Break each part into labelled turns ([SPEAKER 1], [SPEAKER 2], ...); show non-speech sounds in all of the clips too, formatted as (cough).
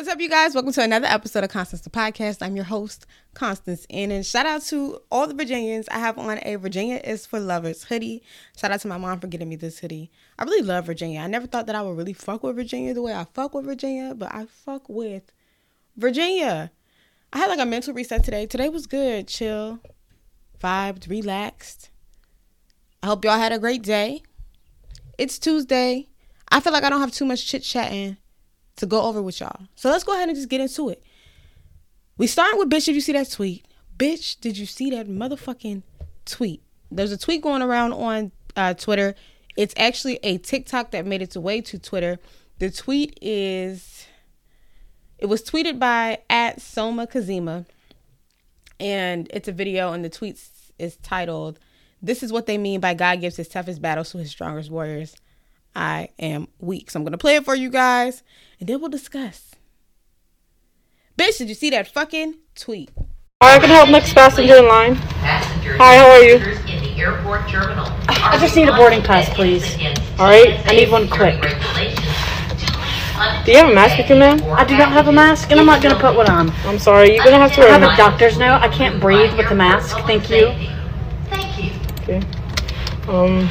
[SPEAKER 1] What's up, you guys? Welcome to another episode of Constance the Podcast. I'm your host, Constance N. And shout out to all the Virginians. I have on a Virginia is for Lovers hoodie. Shout out to my mom for getting me this hoodie. I really love Virginia. I never thought that I would really fuck with Virginia the way I fuck with Virginia, but I fuck with Virginia. I had like a mental reset today. Today was good, chill, vibed, relaxed. I hope y'all had a great day. It's Tuesday. I feel like I don't have too much chit chatting to go over with y'all. So let's go ahead and just get into it. We start with bitch. Did you see that tweet? Bitch, did you see that motherfucking tweet? There's a tweet going around on uh, Twitter. It's actually a TikTok that made its way to Twitter. The tweet is, it was tweeted by at Soma Kazima, and it's a video, and the tweet is titled, "This is what they mean by God gives His toughest battles to His strongest warriors." I am weak. So I'm to play it for you guys and then we'll discuss. Bitch, did you see that fucking tweet?
[SPEAKER 2] I can help next passenger in line. Hi, how are you?
[SPEAKER 3] I just need a boarding pass, please.
[SPEAKER 2] Alright, I need one quick. Do you have a mask with you, ma'am?
[SPEAKER 3] I do not have a mask, and I'm not going to put one on.
[SPEAKER 2] I'm sorry, you're gonna have to
[SPEAKER 3] I
[SPEAKER 2] wear a
[SPEAKER 3] have a doctor's note. I can't breathe with the mask. Thank you.
[SPEAKER 4] Thank you.
[SPEAKER 2] Okay. Um,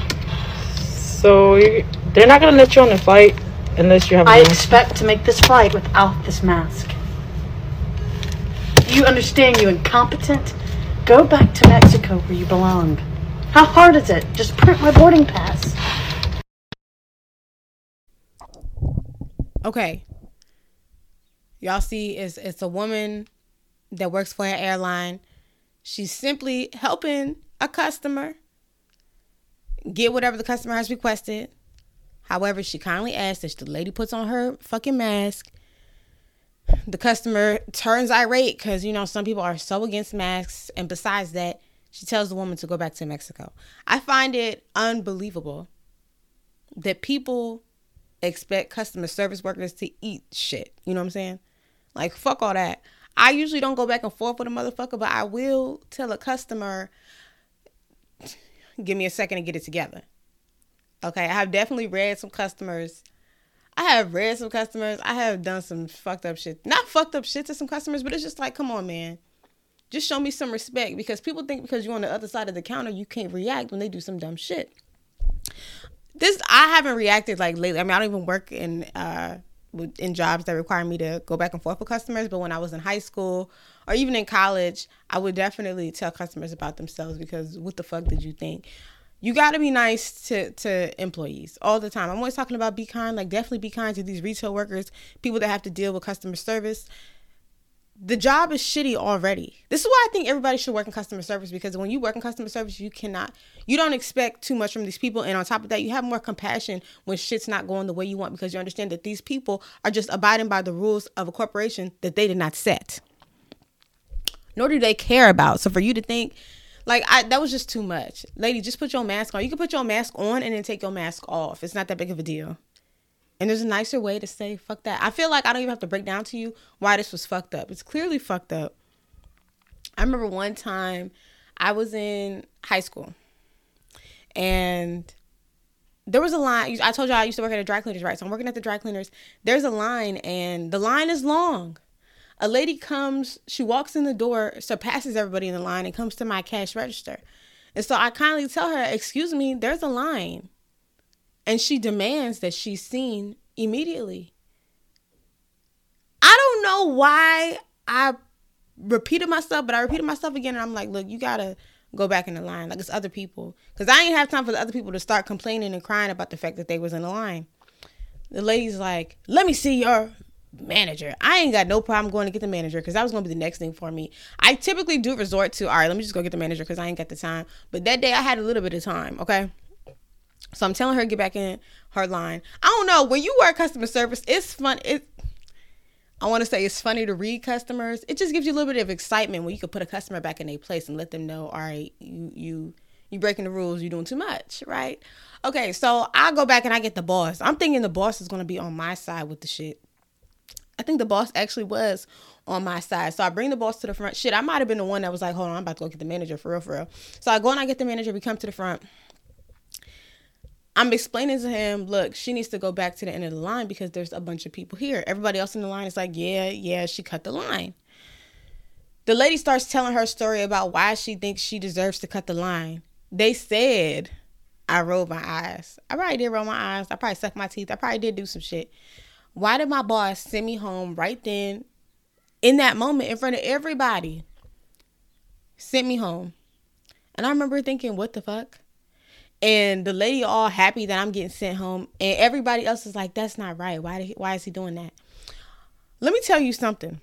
[SPEAKER 2] so you, they're not gonna let you on the flight unless you have a
[SPEAKER 3] I
[SPEAKER 2] mask.
[SPEAKER 3] expect to make this flight without this mask. Do you understand, you incompetent? Go back to Mexico where you belong. How hard is it? Just print my boarding pass.
[SPEAKER 1] Okay. Y'all see, it's, it's a woman that works for an airline. She's simply helping a customer get whatever the customer has requested. However, she kindly asks that the lady puts on her fucking mask. The customer turns irate because, you know, some people are so against masks. And besides that, she tells the woman to go back to Mexico. I find it unbelievable that people expect customer service workers to eat shit. You know what I'm saying? Like, fuck all that. I usually don't go back and forth with a motherfucker, but I will tell a customer, give me a second to get it together. Okay, I have definitely read some customers. I have read some customers. I have done some fucked up shit. Not fucked up shit to some customers, but it's just like, come on, man. Just show me some respect because people think because you're on the other side of the counter, you can't react when they do some dumb shit. This I haven't reacted like lately. I mean, I don't even work in uh in jobs that require me to go back and forth with customers. But when I was in high school or even in college, I would definitely tell customers about themselves because what the fuck did you think? You got to be nice to to employees all the time. I'm always talking about be kind. Like definitely be kind to these retail workers, people that have to deal with customer service the job is shitty already. This is why I think everybody should work in customer service because when you work in customer service, you cannot, you don't expect too much from these people. And on top of that, you have more compassion when shit's not going the way you want because you understand that these people are just abiding by the rules of a corporation that they did not set. Nor do they care about. So for you to think, like, I, that was just too much. Lady, just put your mask on. You can put your mask on and then take your mask off. It's not that big of a deal. And there's a nicer way to say fuck that. I feel like I don't even have to break down to you why this was fucked up. It's clearly fucked up. I remember one time I was in high school and there was a line. I told y'all I used to work at a dry cleaners, right? So I'm working at the dry cleaners. There's a line and the line is long. A lady comes, she walks in the door, surpasses everybody in the line and comes to my cash register. And so I kindly tell her, Excuse me, there's a line and she demands that she's seen immediately. I don't know why I repeated myself, but I repeated myself again, and I'm like, look, you gotta go back in the line, like it's other people, because I ain't have time for the other people to start complaining and crying about the fact that they was in the line. The lady's like, let me see your manager. I ain't got no problem going to get the manager because that was gonna be the next thing for me. I typically do resort to, all right, let me just go get the manager because I ain't got the time. But that day I had a little bit of time, okay? So I'm telling her get back in her line. I don't know. When you work customer service, it's fun. It I want to say it's funny to read customers. It just gives you a little bit of excitement when you can put a customer back in their place and let them know, all right, you you you breaking the rules, you're doing too much, right? Okay, so I go back and I get the boss. I'm thinking the boss is gonna be on my side with the shit. I think the boss actually was on my side. So I bring the boss to the front. Shit, I might have been the one that was like, hold on, I'm about to go get the manager for real, for real. So I go and I get the manager. We come to the front. I'm explaining to him, look, she needs to go back to the end of the line because there's a bunch of people here. Everybody else in the line is like, yeah, yeah, she cut the line. The lady starts telling her story about why she thinks she deserves to cut the line. They said I rolled my eyes. I probably did roll my eyes. I probably sucked my teeth. I probably did do some shit. Why did my boss send me home right then, in that moment, in front of everybody? Sent me home. And I remember thinking, what the fuck? And the lady all happy that I'm getting sent home. And everybody else is like, that's not right. Why, he, why is he doing that? Let me tell you something.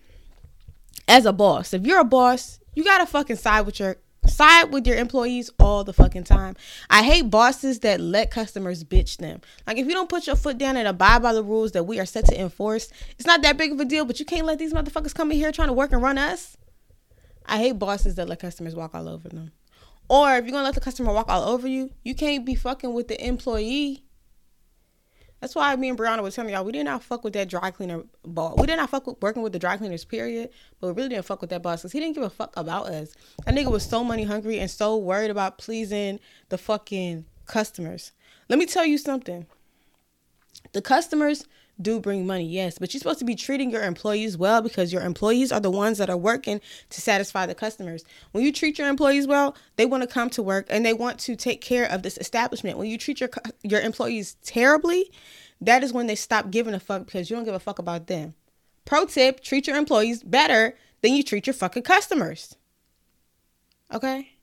[SPEAKER 1] As a boss, if you're a boss, you gotta fucking side with your side with your employees all the fucking time. I hate bosses that let customers bitch them. Like if you don't put your foot down and abide by the rules that we are set to enforce, it's not that big of a deal, but you can't let these motherfuckers come in here trying to work and run us. I hate bosses that let customers walk all over them. Or if you're gonna let the customer walk all over you, you can't be fucking with the employee. That's why me and Brianna was telling y'all we did not fuck with that dry cleaner boss. We did not fuck with working with the dry cleaners, period. But we really didn't fuck with that boss because he didn't give a fuck about us. That nigga was so money hungry and so worried about pleasing the fucking customers. Let me tell you something. The customers do bring money, yes, but you're supposed to be treating your employees well because your employees are the ones that are working to satisfy the customers. When you treat your employees well, they want to come to work and they want to take care of this establishment. When you treat your your employees terribly, that is when they stop giving a fuck because you don't give a fuck about them. Pro tip, treat your employees better than you treat your fucking customers. Okay?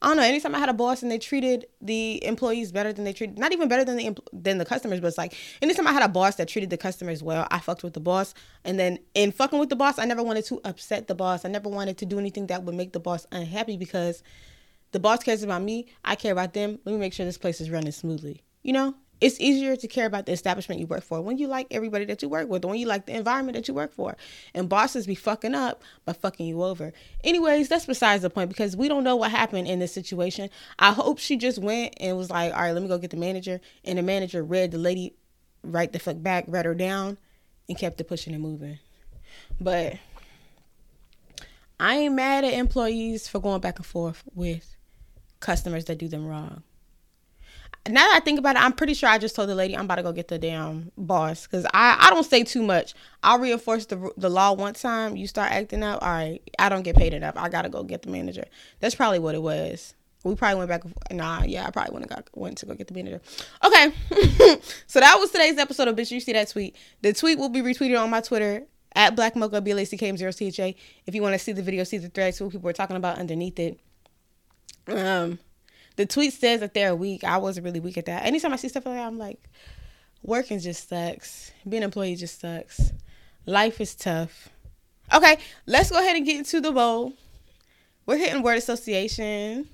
[SPEAKER 1] I don't know. Anytime I had a boss and they treated the employees better than they treated, not even better than the than the customers, but it's like anytime I had a boss that treated the customers well, I fucked with the boss. And then in fucking with the boss, I never wanted to upset the boss. I never wanted to do anything that would make the boss unhappy because the boss cares about me. I care about them. Let me make sure this place is running smoothly. You know, it's easier to care about the establishment you work for when you like everybody that you work with, when you like the environment that you work for. And bosses be fucking up by fucking you over. Anyways, that's besides the point because we don't know what happened in this situation. I hope she just went and was like, all right, let me go get the manager. And the manager read the lady right the fuck back, read her down, and kept it pushing and moving. But I ain't mad at employees for going back and forth with customers that do them wrong now that I think about it, I'm pretty sure I just told the lady I'm about to go get the damn boss because I, I don't say too much. I'll reinforce the the law one time. You start acting up, all right. I don't get paid enough. I gotta go get the manager. That's probably what it was. We probably went back. Nah, yeah, I probably went, got, went to go get the manager. Okay, (laughs) so that was today's episode of Bitch. You see that tweet? The tweet will be retweeted on my Twitter at Black Mocha B L A C K M zero C H A. If you want to see the video, see the threads, what people were talking about underneath it. Um the tweet says that they're weak. I wasn't really weak at that. Anytime I see stuff like that, I'm like, working just sucks. Being an employee just sucks. Life is tough. Okay, let's go ahead and get into the bowl. We're hitting word association.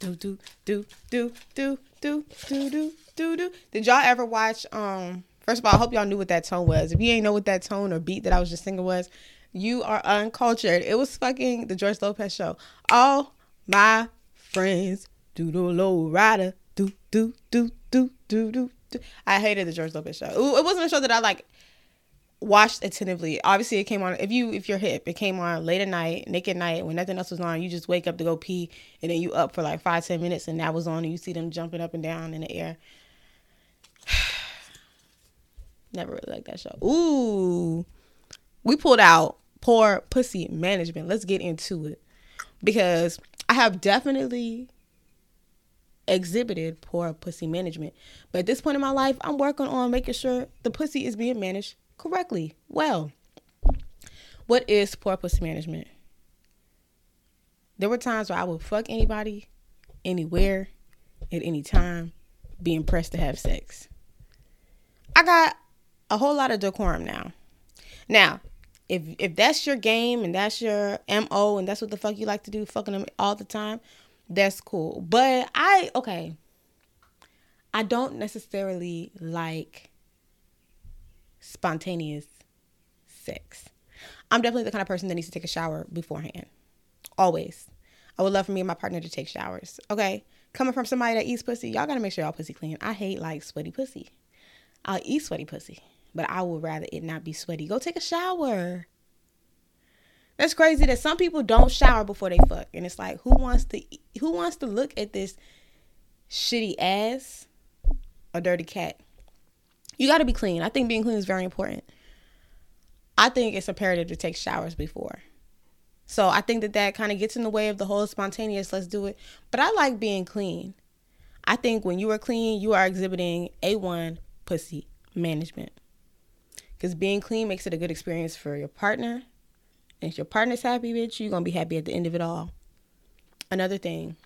[SPEAKER 1] Do do do do do do do do do do. Did y'all ever watch? Um, first of all, I hope y'all knew what that tone was. If you ain't know what that tone or beat that I was just singing was, you are uncultured. It was fucking the George Lopez show. All my friends. Do the low rider. Do do do do do do do. I hated the George Lopez show. It wasn't a show that I like watched attentively. Obviously, it came on. If you if you're hip, it came on late at night, naked night when nothing else was on. You just wake up to go pee, and then you up for like five ten minutes, and that was on, and you see them jumping up and down in the air. (sighs) Never really liked that show. Ooh, we pulled out poor pussy management. Let's get into it because I have definitely exhibited poor pussy management. But at this point in my life, I'm working on making sure the pussy is being managed correctly. Well, what is poor pussy management? There were times where I would fuck anybody, anywhere, at any time, being pressed to have sex. I got a whole lot of decorum now. Now, if if that's your game and that's your mo and that's what the fuck you like to do, fucking them all the time, that's cool. But I okay. I don't necessarily like spontaneous sex. I'm definitely the kind of person that needs to take a shower beforehand. Always. I would love for me and my partner to take showers. Okay. Coming from somebody that eats pussy, y'all gotta make sure y'all pussy clean. I hate like sweaty pussy. I'll eat sweaty pussy but I would rather it not be sweaty. Go take a shower. That's crazy that some people don't shower before they fuck, and it's like, who wants to who wants to look at this shitty ass, a dirty cat. You got to be clean. I think being clean is very important. I think it's imperative to take showers before. So I think that that kind of gets in the way of the whole spontaneous, let's do it. But I like being clean. I think when you are clean, you are exhibiting A1 pussy management. Because being clean makes it a good experience for your partner. And if your partner's happy, bitch, you're going to be happy at the end of it all. Another thing,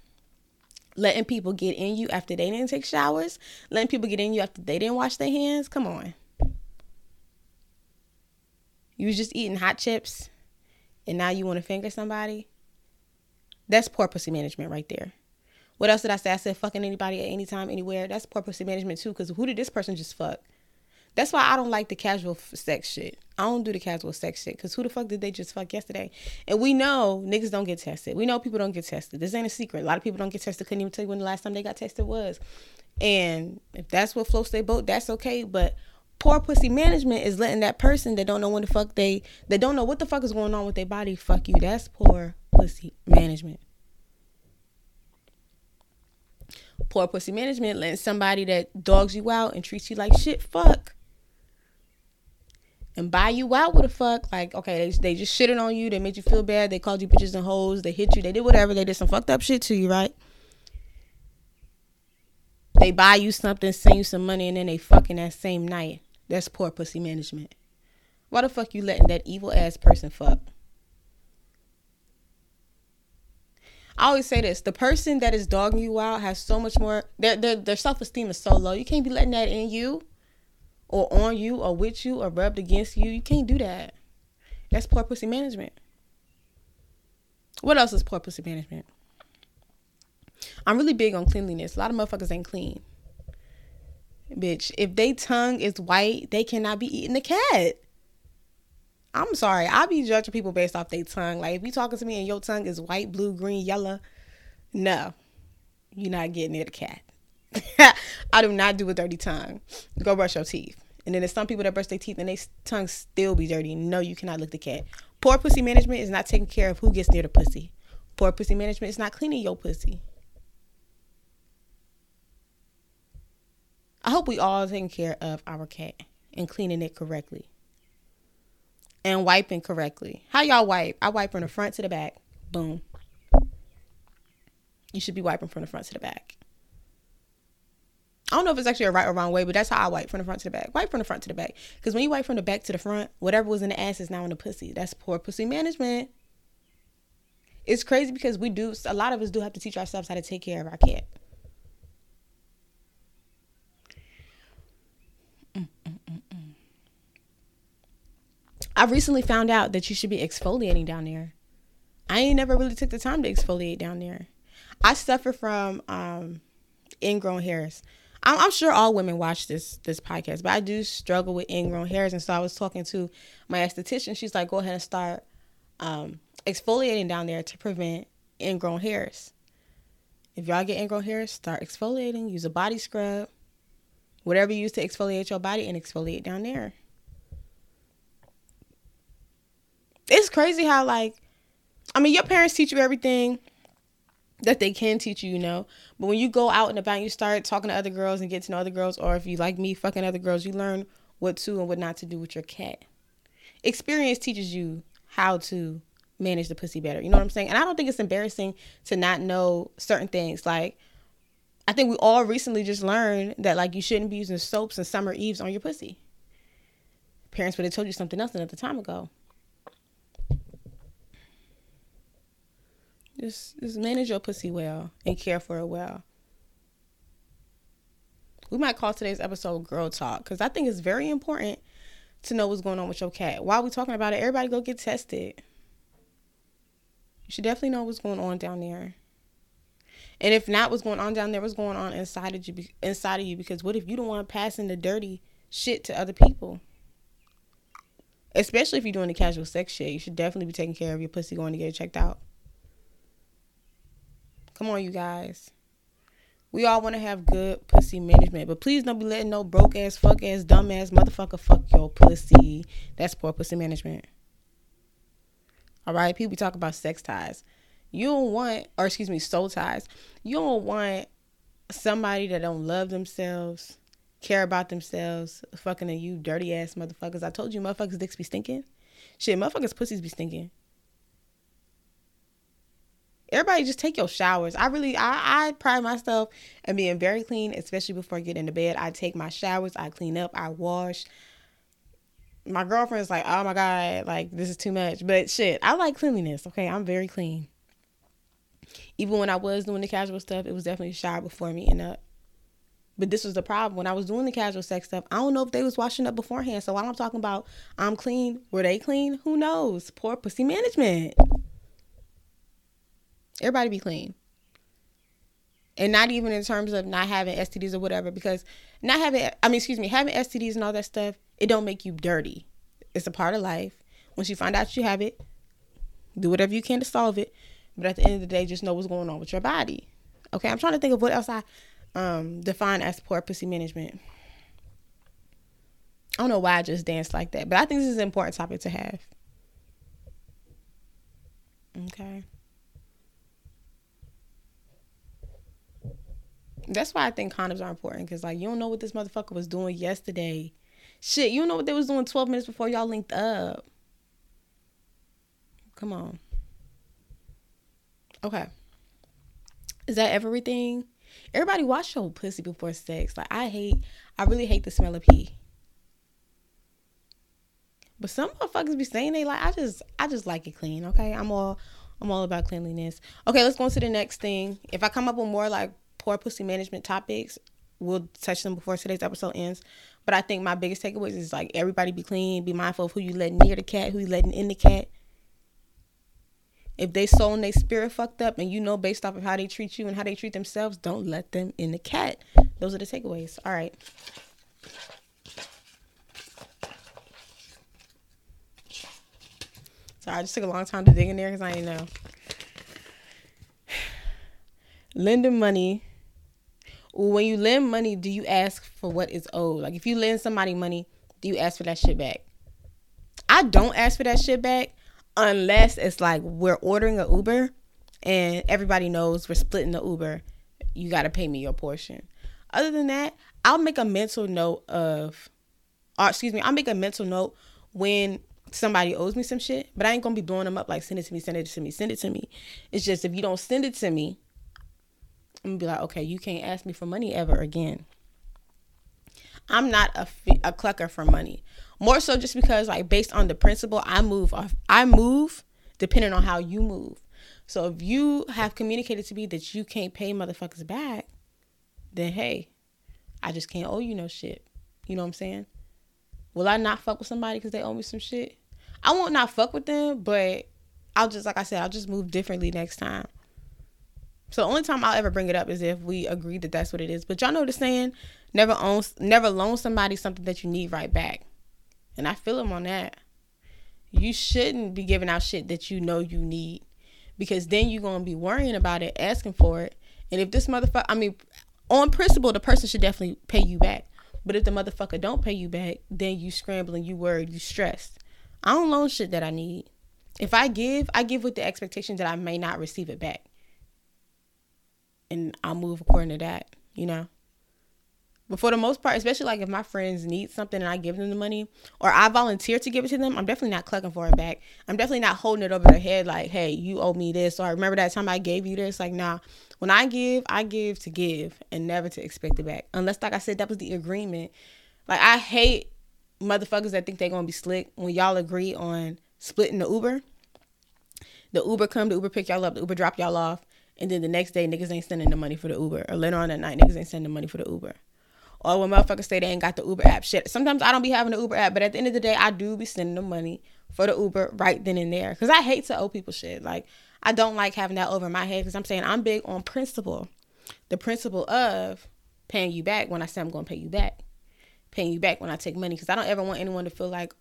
[SPEAKER 1] letting people get in you after they didn't take showers, letting people get in you after they didn't wash their hands. Come on. You was just eating hot chips and now you want to finger somebody. That's poor pussy management right there. What else did I say? I said fucking anybody at any time, anywhere. That's poor pussy management too. Because who did this person just fuck? That's why I don't like the casual sex shit. I don't do the casual sex shit because who the fuck did they just fuck yesterday? And we know niggas don't get tested. We know people don't get tested. This ain't a secret. A lot of people don't get tested. Couldn't even tell you when the last time they got tested was. And if that's what floats their boat, that's okay. But poor pussy management is letting that person that don't know when the fuck they that don't know what the fuck is going on with their body fuck you. That's poor pussy management. Poor pussy management letting somebody that dogs you out and treats you like shit fuck and buy you out with a fuck. Like, okay, they, they just shitted on you. They made you feel bad. They called you bitches and hoes. They hit you. They did whatever. They did some fucked up shit to you, right? They buy you something, send you some money, and then they fucking that same night. That's poor pussy management. Why the fuck you letting that evil ass person fuck? I always say this: the person that is dogging you out has so much more. Their their, their self esteem is so low. You can't be letting that in you or on you or with you or rubbed against you. You can't do that. That's poor pussy management. What else is poor pussy management? I'm really big on cleanliness. A lot of motherfuckers ain't clean. Bitch, if they tongue is white, they cannot be eating the cat. I'm sorry. I be judging people based off their tongue. Like if you talking to me and your tongue is white, blue, green, yellow, no. You're not getting near the cat. (laughs) I do not do a dirty tongue. Go brush your teeth. And then there's some people that brush their teeth and their tongue still be dirty. No, you cannot lick the cat. Poor pussy management is not taking care of who gets near the pussy. Poor pussy management is not cleaning your pussy. I hope we all taking care of our cat and cleaning it correctly. And wiping correctly. How y'all wipe? I wipe from the front to the back. Boom. You should be wiping from the front to the back. I don't know if it's actually a right or wrong way, but that's how I wipe from the front to the back. Wipe from the front to the back. Because when you wipe from the back to the front, whatever was in the ass is now in the pussy. That's poor pussy management. It's crazy because we do, a lot of us do have to teach ourselves how to take care of our cat. I recently found out that you should be exfoliating down there. I ain't never really took the time to exfoliate down there. I suffer from um, ingrown hairs. I'm, I'm, sure all women watch this this podcast, but I do struggle with ingrown hairs. And so I was talking to my esthetician. She's like, "Go ahead and start um, exfoliating down there to prevent ingrown hairs. If y'all get ingrown hairs, start exfoliating. Use a body scrub, whatever you use to exfoliate your body, and exfoliate down there." It's crazy how like, I mean, your parents teach you everything that they can teach you, you know. But when you go out and about you start talking to other girls and get to know other girls, or if you like me fucking other girls, you learn what to and what not to do with your cat. Experience teaches you how to manage the pussy better. You know what I'm saying? And I don't think it's embarrassing to not know certain things. Like, I think we all recently just learned that like you shouldn't be using soaps and summer eves on your pussy. Parents would have told you something else another time ago. Just just manage your pussy well and care for it well. We might call today's episode Girl Talk because I think it's very important to know what's going on with your cat. While we're talking about it, everybody go get tested. You should definitely know what's going on down there. And if not, what's going on down there, what's going on inside of you, inside of you? Because what if you don't want passing the dirty shit to other people? Especially if you're doing the casual sex shit, you should definitely be taking care of your pussy going to get it checked out. Come on, you guys. We all want to have good pussy management, but please don't be letting no broke ass, fuck ass, dumb ass motherfucker fuck your pussy. That's poor pussy management. All right, people talk about sex ties. You don't want, or excuse me, soul ties. You don't want somebody that don't love themselves, care about themselves, fucking you dirty ass motherfuckers. I told you motherfuckers dicks be stinking. Shit, motherfuckers pussies be stinking. Everybody just take your showers. I really I, I pride myself in being very clean, especially before I get into bed. I take my showers, I clean up, I wash. My girlfriend's like, oh my God, like this is too much. But shit, I like cleanliness. Okay. I'm very clean. Even when I was doing the casual stuff, it was definitely a shower before and up. But this was the problem. When I was doing the casual sex stuff, I don't know if they was washing up beforehand. So while I'm talking about I'm clean, were they clean? Who knows? Poor pussy management. Everybody be clean. And not even in terms of not having STDs or whatever, because not having, I mean, excuse me, having STDs and all that stuff, it don't make you dirty. It's a part of life. Once you find out you have it, do whatever you can to solve it. But at the end of the day, just know what's going on with your body. Okay, I'm trying to think of what else I um, define as poor pussy management. I don't know why I just danced like that, but I think this is an important topic to have. Okay. That's why I think condoms are important because, like, you don't know what this motherfucker was doing yesterday. Shit, you don't know what they was doing 12 minutes before y'all linked up. Come on. Okay. Is that everything? Everybody wash your pussy before sex. Like I hate I really hate the smell of pee. But some motherfuckers be saying they like I just I just like it clean, okay? I'm all I'm all about cleanliness. Okay, let's go on to the next thing. If I come up with more like poor pussy management topics, we'll touch them before today's episode ends. But I think my biggest takeaways is like everybody be clean, be mindful of who you letting near the cat, who you letting in the cat. If they soul and they spirit fucked up and you know based off of how they treat you and how they treat themselves, don't let them in the cat. Those are the takeaways. All right. Sorry, I just took a long time to dig in there because I didn't know. (sighs) Lending money. When you lend money, do you ask for what is owed? Like if you lend somebody money, do you ask for that shit back? I don't ask for that shit back unless it's like we're ordering an Uber and everybody knows we're splitting the Uber. You got to pay me your portion. Other than that, I'll make a mental note of, or excuse me, I'll make a mental note when somebody owes me some shit, but I ain't gonna be blowing them up like send it to me, send it to me, send it to me. It's just if you don't send it to me, I'm gonna be like, okay, you can't ask me for money ever again. I'm not a, a clucker for money. More so just because like based on the principle, I move off I move depending on how you move. So if you have communicated to me that you can't pay motherfuckers back, then hey, I just can't owe you no shit. You know what I'm saying? Will I not fuck with somebody because they owe me some shit? I won't not fuck with them, but I'll just like I said, I'll just move differently next time. So the only time I'll ever bring it up is if we agree that that's what it is. But y'all know the saying, never own, never loan somebody something that you need right back. And I feel him on that. You shouldn't be giving out shit that you know you need. Because then you're gonna be worrying about it, asking for it. And if this motherfucker I mean, on principle, the person should definitely pay you back. But if the motherfucker don't pay you back, then you scrambling, you worried, you stressed. I don't loan shit that I need. If I give, I give with the expectation that I may not receive it back. And I'll move according to that, you know? But for the most part, especially like if my friends need something and I give them the money or I volunteer to give it to them, I'm definitely not clucking for it back. I'm definitely not holding it over their head like, hey, you owe me this. Or I remember that time I gave you this. Like, nah, when I give, I give to give and never to expect it back. Unless, like I said, that was the agreement. Like, I hate motherfuckers that think they're going to be slick when y'all agree on splitting the Uber. The Uber come, the Uber pick y'all up, the Uber drop y'all off. And then the next day, niggas ain't sending the money for the Uber. Or later on that night, niggas ain't sending the money for the Uber or when motherfuckers say they ain't got the Uber app. Shit, sometimes I don't be having the Uber app, but at the end of the day, I do be sending the money for the Uber right then and there. Cause I hate to owe people shit. Like I don't like having that over my head. Cause I'm saying I'm big on principle, the principle of paying you back when I say I'm gonna pay you back, paying you back when I take money. Cause I don't ever want anyone to feel like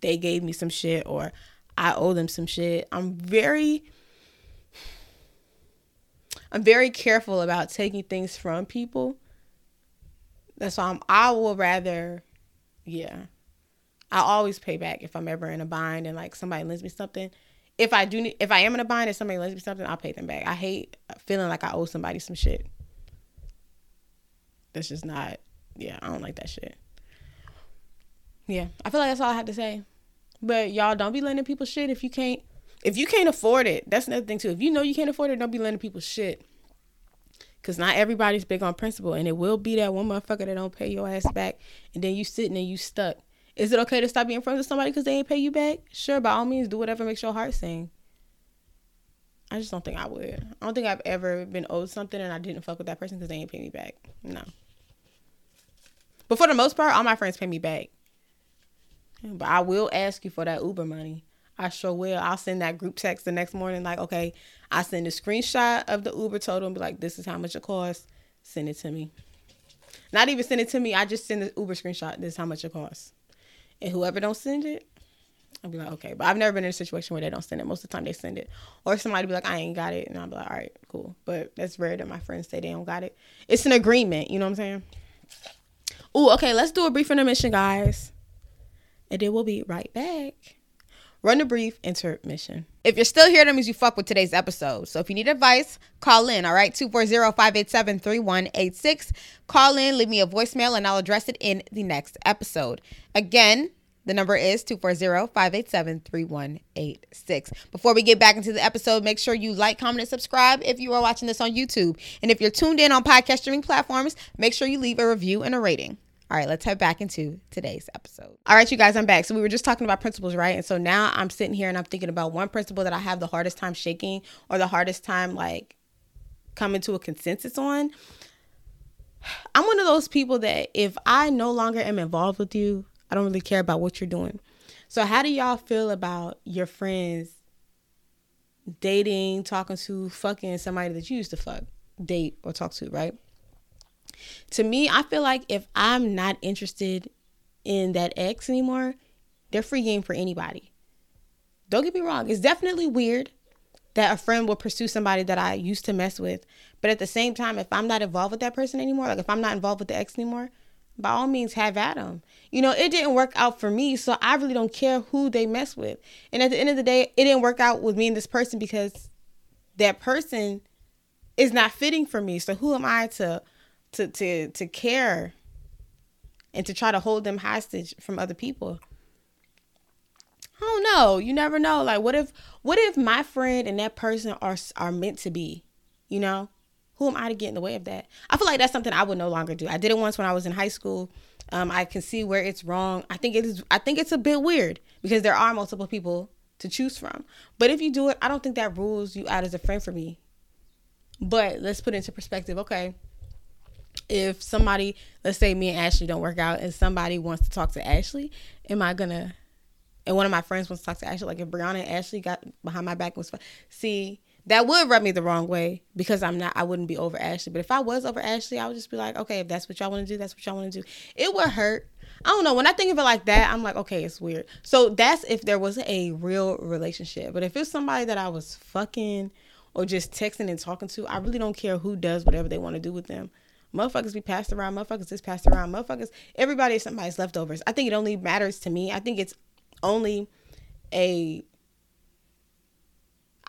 [SPEAKER 1] they gave me some shit or I owe them some shit. I'm very I'm very careful about taking things from people that's why I'm, I will rather, yeah. I always pay back if I'm ever in a bind and like somebody lends me something. If I do, if I am in a bind and somebody lends me something, I'll pay them back. I hate feeling like I owe somebody some shit. That's just not. Yeah, I don't like that shit. Yeah, I feel like that's all I have to say. But y'all don't be lending people shit if you can't. If you can't afford it, that's another thing too. If you know you can't afford it, don't be lending people shit. Cause not everybody's big on principle, and it will be that one motherfucker that don't pay your ass back, and then you sitting and you stuck. Is it okay to stop being friends with somebody because they ain't pay you back? Sure, by all means, do whatever makes your heart sing. I just don't think I would. I don't think I've ever been owed something and I didn't fuck with that person because they ain't pay me back. No. But for the most part, all my friends pay me back. But I will ask you for that Uber money. I sure will. I'll send that group text the next morning, like, okay, I send a screenshot of the Uber total and be like, this is how much it costs. Send it to me. Not even send it to me. I just send the Uber screenshot. This is how much it costs. And whoever don't send it, I'll be like, okay. But I've never been in a situation where they don't send it. Most of the time they send it. Or somebody be like, I ain't got it. And I'll be like, all right, cool. But that's rare that my friends say they don't got it. It's an agreement. You know what I'm saying? Ooh, okay. Let's do a brief intermission, guys. And then we'll be right back. Run a brief intermission. If you're still here, that means you fuck with today's episode. So if you need advice, call in, all right? 240-587-3186. Call in, leave me a voicemail, and I'll address it in the next episode. Again, the number is 240-587-3186. Before we get back into the episode, make sure you like, comment, and subscribe if you are watching this on YouTube. And if you're tuned in on podcast streaming platforms, make sure you leave a review and a rating. All right, let's head back into today's episode. All right, you guys, I'm back. So we were just talking about principles, right? And so now I'm sitting here and I'm thinking about one principle that I have the hardest time shaking or the hardest time like coming to a consensus on. I'm one of those people that if I no longer am involved with you, I don't really care about what you're doing. So how do y'all feel about your friends dating, talking to, fucking somebody that you used to fuck, date, or talk to, right? To me, I feel like if I'm not interested in that ex anymore, they're free game for anybody. Don't get me wrong, it's definitely weird that a friend will pursue somebody that I used to mess with. But at the same time, if I'm not involved with that person anymore, like if I'm not involved with the ex anymore, by all means have at them. You know, it didn't work out for me, so I really don't care who they mess with. And at the end of the day, it didn't work out with me and this person because that person is not fitting for me. So who am I to to to to care and to try to hold them hostage from other people. I don't know. You never know. Like what if what if my friend and that person are are meant to be? You know? Who am I to get in the way of that? I feel like that's something I would no longer do. I did it once when I was in high school. Um, I can see where it's wrong. I think it is I think it's a bit weird because there are multiple people to choose from. But if you do it, I don't think that rules you out as a friend for me. But let's put it into perspective. Okay, if somebody, let's say me and Ashley don't work out, and somebody wants to talk to Ashley, am I gonna? And one of my friends wants to talk to Ashley, like if Brianna and Ashley got behind my back and was. See, that would rub me the wrong way because I'm not. I wouldn't be over Ashley. But if I was over Ashley, I would just be like, okay, if that's what y'all want to do, that's what y'all want to do. It would hurt. I don't know. When I think of it like that, I'm like, okay, it's weird. So that's if there was a real relationship. But if it's somebody that I was fucking or just texting and talking to, I really don't care who does whatever they want to do with them. Motherfuckers be passed around. Motherfuckers is passed around. Motherfuckers, everybody is somebody's leftovers. I think it only matters to me. I think it's only a.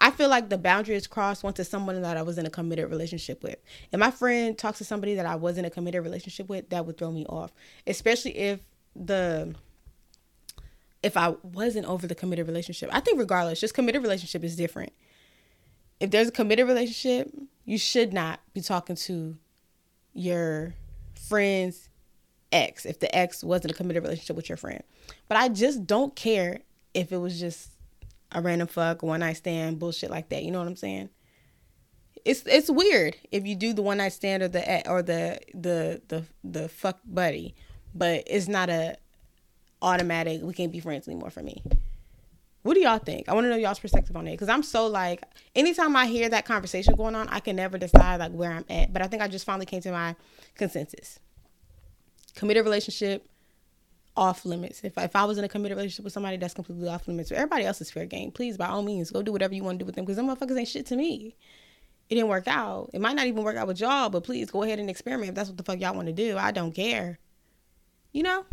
[SPEAKER 1] I feel like the boundary is crossed once it's someone that I was in a committed relationship with. If my friend talks to somebody that I was in a committed relationship with, that would throw me off. Especially if the if I wasn't over the committed relationship. I think regardless, just committed relationship is different. If there's a committed relationship, you should not be talking to your friend's ex if the ex wasn't a committed relationship with your friend. But I just don't care if it was just a random fuck, one night stand, bullshit like that. You know what I'm saying? It's it's weird if you do the one night stand or the or the the the the fuck buddy, but it's not a automatic. We can't be friends anymore for me. What do y'all think? I want to know y'all's perspective on it because I'm so like anytime I hear that conversation going on, I can never decide like where I'm at. But I think I just finally came to my consensus. Committed relationship off limits. If if I was in a committed relationship with somebody, that's completely off limits. everybody else is fair game. Please, by all means, go do whatever you want to do with them because them motherfuckers ain't shit to me. It didn't work out. It might not even work out with y'all, but please go ahead and experiment if that's what the fuck y'all want to do. I don't care. You know?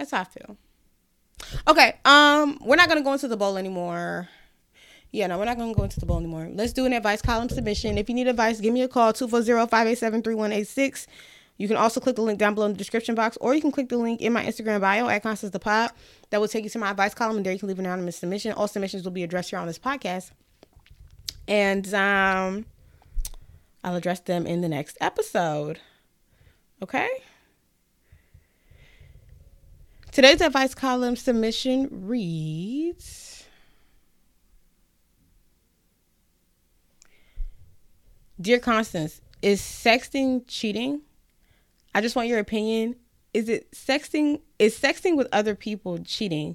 [SPEAKER 1] That's how I feel. Okay, um, we're not gonna go into the bowl anymore. Yeah, no, we're not gonna go into the bowl anymore. Let's do an advice column submission. If you need advice, give me a call 240-587-3186. You can also click the link down below in the description box, or you can click the link in my Instagram bio at Constance the Pod. That will take you to my advice column, and there you can leave an anonymous submission. All submissions will be addressed here on this podcast, and um, I'll address them in the next episode. Okay. Today's advice column submission reads Dear Constance, is sexting cheating? I just want your opinion. Is it sexting? Is sexting with other people cheating?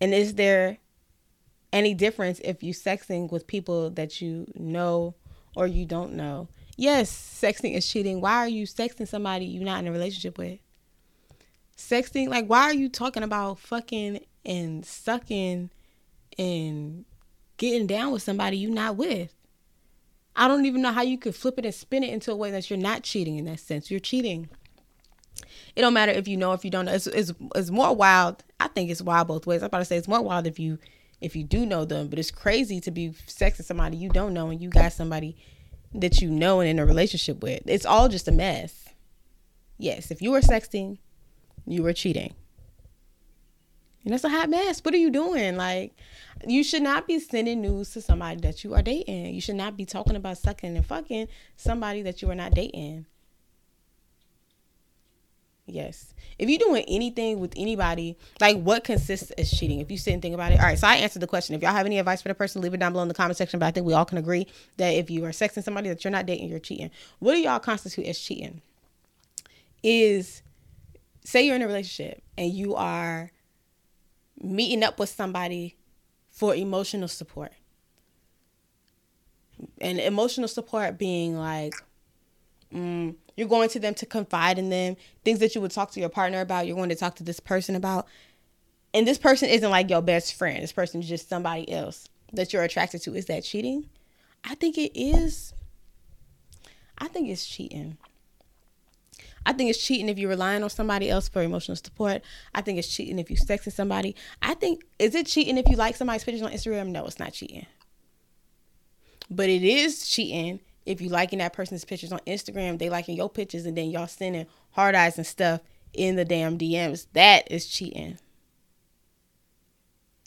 [SPEAKER 1] And is there any difference if you sexting with people that you know or you don't know? Yes, sexting is cheating. Why are you sexting somebody you're not in a relationship with? Sexting, like, why are you talking about fucking and sucking and getting down with somebody you're not with? I don't even know how you could flip it and spin it into a way that you're not cheating in that sense. You're cheating. It don't matter if you know if you don't know. It's, it's, it's more wild. I think it's wild both ways. I'm about to say it's more wild if you if you do know them, but it's crazy to be sexing somebody you don't know and you got somebody that you know and in a relationship with. It's all just a mess. Yes, if you were sexting, you were cheating. And that's a hot mess. What are you doing? Like, you should not be sending news to somebody that you are dating. You should not be talking about sucking and fucking somebody that you are not dating. Yes. If you're doing anything with anybody, like what consists as cheating? If you sit and think about it. All right, so I answered the question. If y'all have any advice for the person, leave it down below in the comment section. But I think we all can agree that if you are sexting somebody that you're not dating, you're cheating. What do y'all constitute as cheating? Is say you're in a relationship and you are meeting up with somebody for emotional support. And emotional support being like, mm, you're going to them to confide in them, things that you would talk to your partner about, you're going to talk to this person about. And this person isn't like your best friend. This person is just somebody else that you're attracted to. Is that cheating? I think it is. I think it's cheating. I think it's cheating if you're relying on somebody else for emotional support. I think it's cheating if you sexting somebody. I think is it cheating if you like somebody's pictures on Instagram? No, it's not cheating. But it is cheating if you liking that person's pictures on Instagram, they liking your pictures, and then y'all sending heart eyes and stuff in the damn DMs. That is cheating.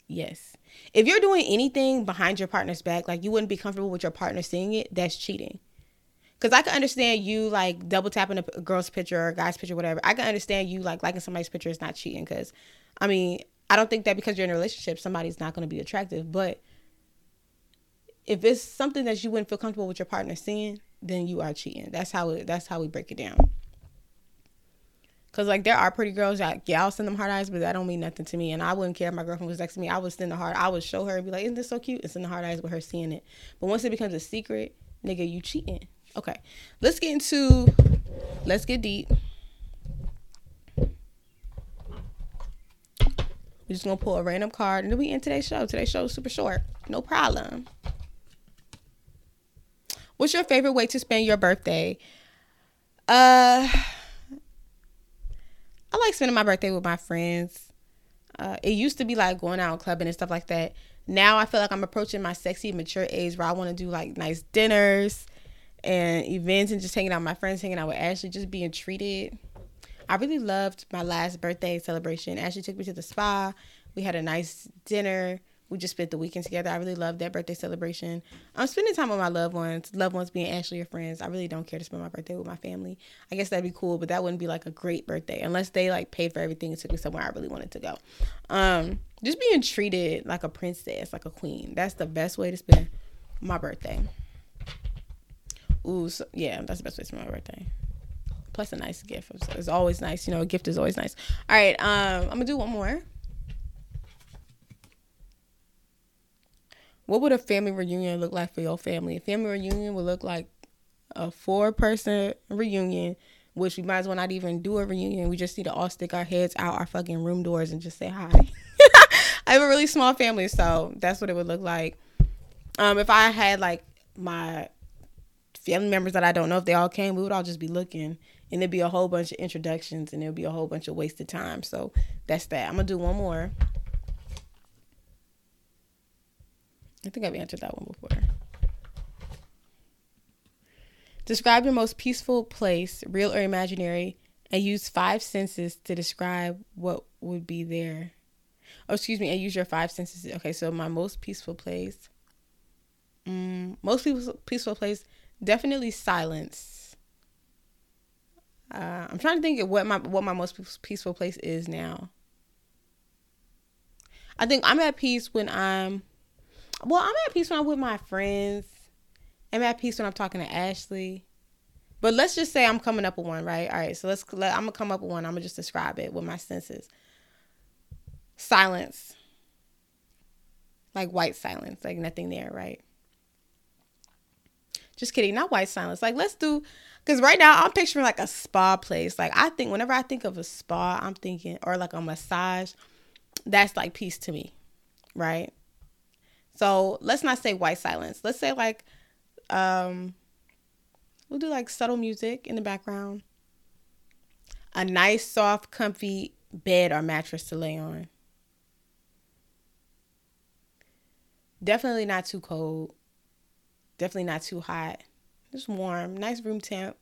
[SPEAKER 1] Yes. If you're doing anything behind your partner's back, like you wouldn't be comfortable with your partner seeing it, that's cheating. Cause I can understand you like double tapping a girl's picture or a guy's picture, whatever. I can understand you like liking somebody's picture is not cheating. Cause I mean, I don't think that because you're in a relationship, somebody's not going to be attractive. But if it's something that you wouldn't feel comfortable with your partner seeing, then you are cheating. That's how it. That's how we break it down. Cause like there are pretty girls that yeah I'll send them heart eyes, but that don't mean nothing to me. And I wouldn't care if my girlfriend was next to me. I would send the hard. I would show her and be like, "Isn't this so cute?" And send the heart eyes with her seeing it. But once it becomes a secret, nigga, you cheating. Okay, let's get into. Let's get deep. We're just gonna pull a random card and then we end today's show. Today's show is super short. No problem. What's your favorite way to spend your birthday? Uh I like spending my birthday with my friends. Uh, it used to be like going out clubbing and stuff like that. Now I feel like I'm approaching my sexy mature age where I want to do like nice dinners and events and just hanging out with my friends, hanging out with Ashley, just being treated. I really loved my last birthday celebration. Ashley took me to the spa. We had a nice dinner we just spent the weekend together. I really loved that birthday celebration. I'm spending time with my loved ones, loved ones being Ashley or friends. I really don't care to spend my birthday with my family. I guess that'd be cool, but that wouldn't be like a great birthday unless they like paid for everything and took me somewhere I really wanted to go. Um, just being treated like a princess, like a queen. That's the best way to spend my birthday. Ooh, so, yeah, that's the best way to my birthday. Plus a nice gift. It's always nice. You know, a gift is always nice. All right, um, I'm gonna do one more. what would a family reunion look like for your family? A family reunion would look like a four person reunion, which we might as well not even do a reunion. We just need to all stick our heads out our fucking room doors and just say hi. (laughs) I have a really small family, so that's what it would look like. Um, if I had like my family members that I don't know if they all came, we would all just be looking and there'd be a whole bunch of introductions and there'd be a whole bunch of wasted time. So that's that. I'm gonna do one more. I think I've answered that one before. Describe your most peaceful place, real or imaginary, and use five senses to describe what would be there. Oh, excuse me, and use your five senses. Okay, so my most peaceful place. Mm, most peaceful, peaceful place, definitely silence. Uh, I'm trying to think of what my what my most peaceful place is now. I think I'm at peace when I'm well, I'm at peace when I'm with my friends. I'm at peace when I'm talking to Ashley. But let's just say I'm coming up with one, right? All right, so let's let, I'm gonna come up with one. I'm gonna just describe it with my senses. Silence, like white silence, like nothing there, right? Just kidding, not white silence. Like let's do, because right now I'm picturing like a spa place. Like I think whenever I think of a spa, I'm thinking or like a massage. That's like peace to me, right? So let's not say white silence. Let's say like um we'll do like subtle music in the background. A nice, soft, comfy bed or mattress to lay on. Definitely not too cold. Definitely not too hot. Just warm. Nice room temp.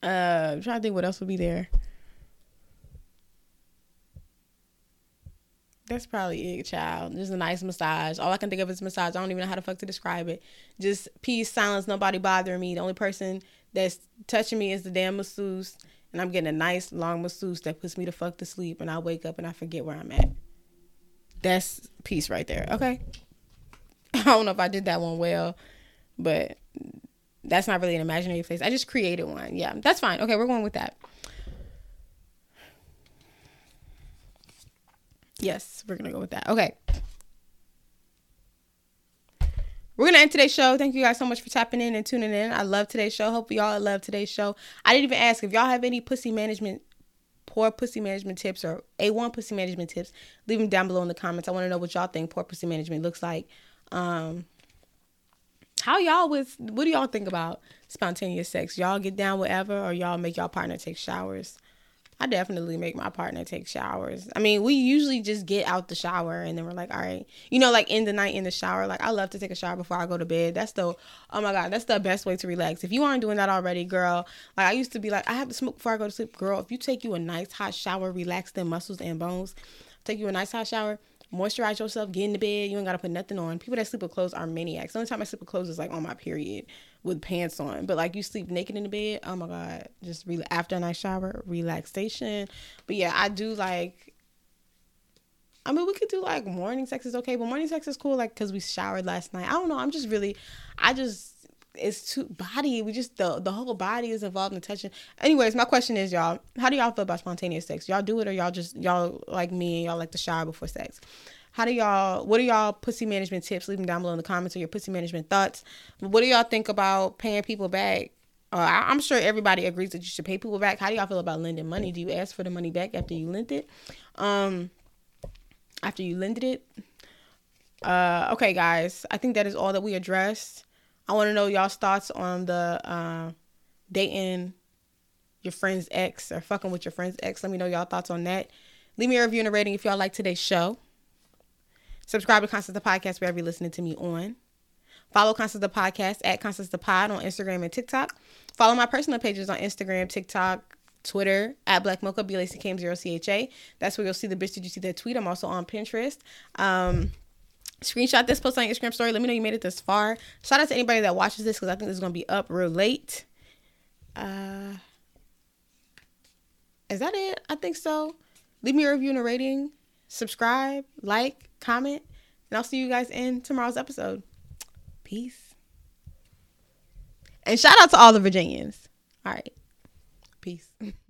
[SPEAKER 1] Uh, I'm trying to think what else would be there. That's probably it, child. Just a nice massage. All I can think of is massage. I don't even know how the fuck to describe it. Just peace, silence, nobody bothering me. The only person that's touching me is the damn masseuse. And I'm getting a nice long masseuse that puts me to fuck to sleep. And I wake up and I forget where I'm at. That's peace right there. Okay. (laughs) I don't know if I did that one well, but that's not really an imaginary place. I just created one. Yeah, that's fine. Okay, we're going with that. Yes, we're gonna go with that. Okay. We're gonna end today's show. Thank you guys so much for tapping in and tuning in. I love today's show. Hope y'all love today's show. I didn't even ask if y'all have any pussy management, poor pussy management tips or A1 pussy management tips. Leave them down below in the comments. I want to know what y'all think poor pussy management looks like. Um, how y'all with what do y'all think about spontaneous sex? Y'all get down whatever, or y'all make y'all partner take showers? I definitely make my partner take showers. I mean, we usually just get out the shower and then we're like, all right, you know, like in the night in the shower. Like I love to take a shower before I go to bed. That's the oh my god, that's the best way to relax. If you aren't doing that already, girl, like I used to be like, I have to smoke before I go to sleep, girl. If you take you a nice hot shower, relax them muscles and bones. Take you a nice hot shower, moisturize yourself, get in the bed. You ain't gotta put nothing on. People that sleep with clothes are maniacs. The only time I sleep with clothes is like on my period with pants on. But like you sleep naked in the bed, oh my god, just re- after a night shower, relaxation. But yeah, I do like. I mean, we could do like morning sex is okay, but morning sex is cool, like because we showered last night. I don't know. I'm just really, I just it's too body. We just the the whole body is involved in touching. Anyways, my question is, y'all, how do y'all feel about spontaneous sex? Y'all do it or y'all just y'all like me and y'all like to shower before sex? How do y'all? What are y'all pussy management tips? Leave them down below in the comments or your pussy management thoughts. What do y'all think about paying people back? Uh, I, I'm sure everybody agrees that you should pay people back. How do y'all feel about lending money? Do you ask for the money back after you lent it? Um, after you lended it. Uh, okay, guys. I think that is all that we addressed. I want to know y'all's thoughts on the uh, dating your friend's ex or fucking with your friend's ex. Let me know y'all thoughts on that. Leave me a review and a rating if y'all like today's show. Subscribe to Constance the Podcast wherever you're listening to me on. Follow Constance the Podcast at Constance the Pod on Instagram and TikTok. Follow my personal pages on Instagram, TikTok, Twitter at Black Mocha, B L A C K M 0 C H A. That's where you'll see the bitch. Did you see that tweet? I'm also on Pinterest. Um, Screenshot this post on Instagram story. Let me know you made it this far. Shout out to anybody that watches this because I think this is gonna be up real late. Uh, is that it? I think so. Leave me a review and a rating. Subscribe, like, comment, and I'll see you guys in tomorrow's episode. Peace. And shout out to all the Virginians. All right. Peace. (laughs)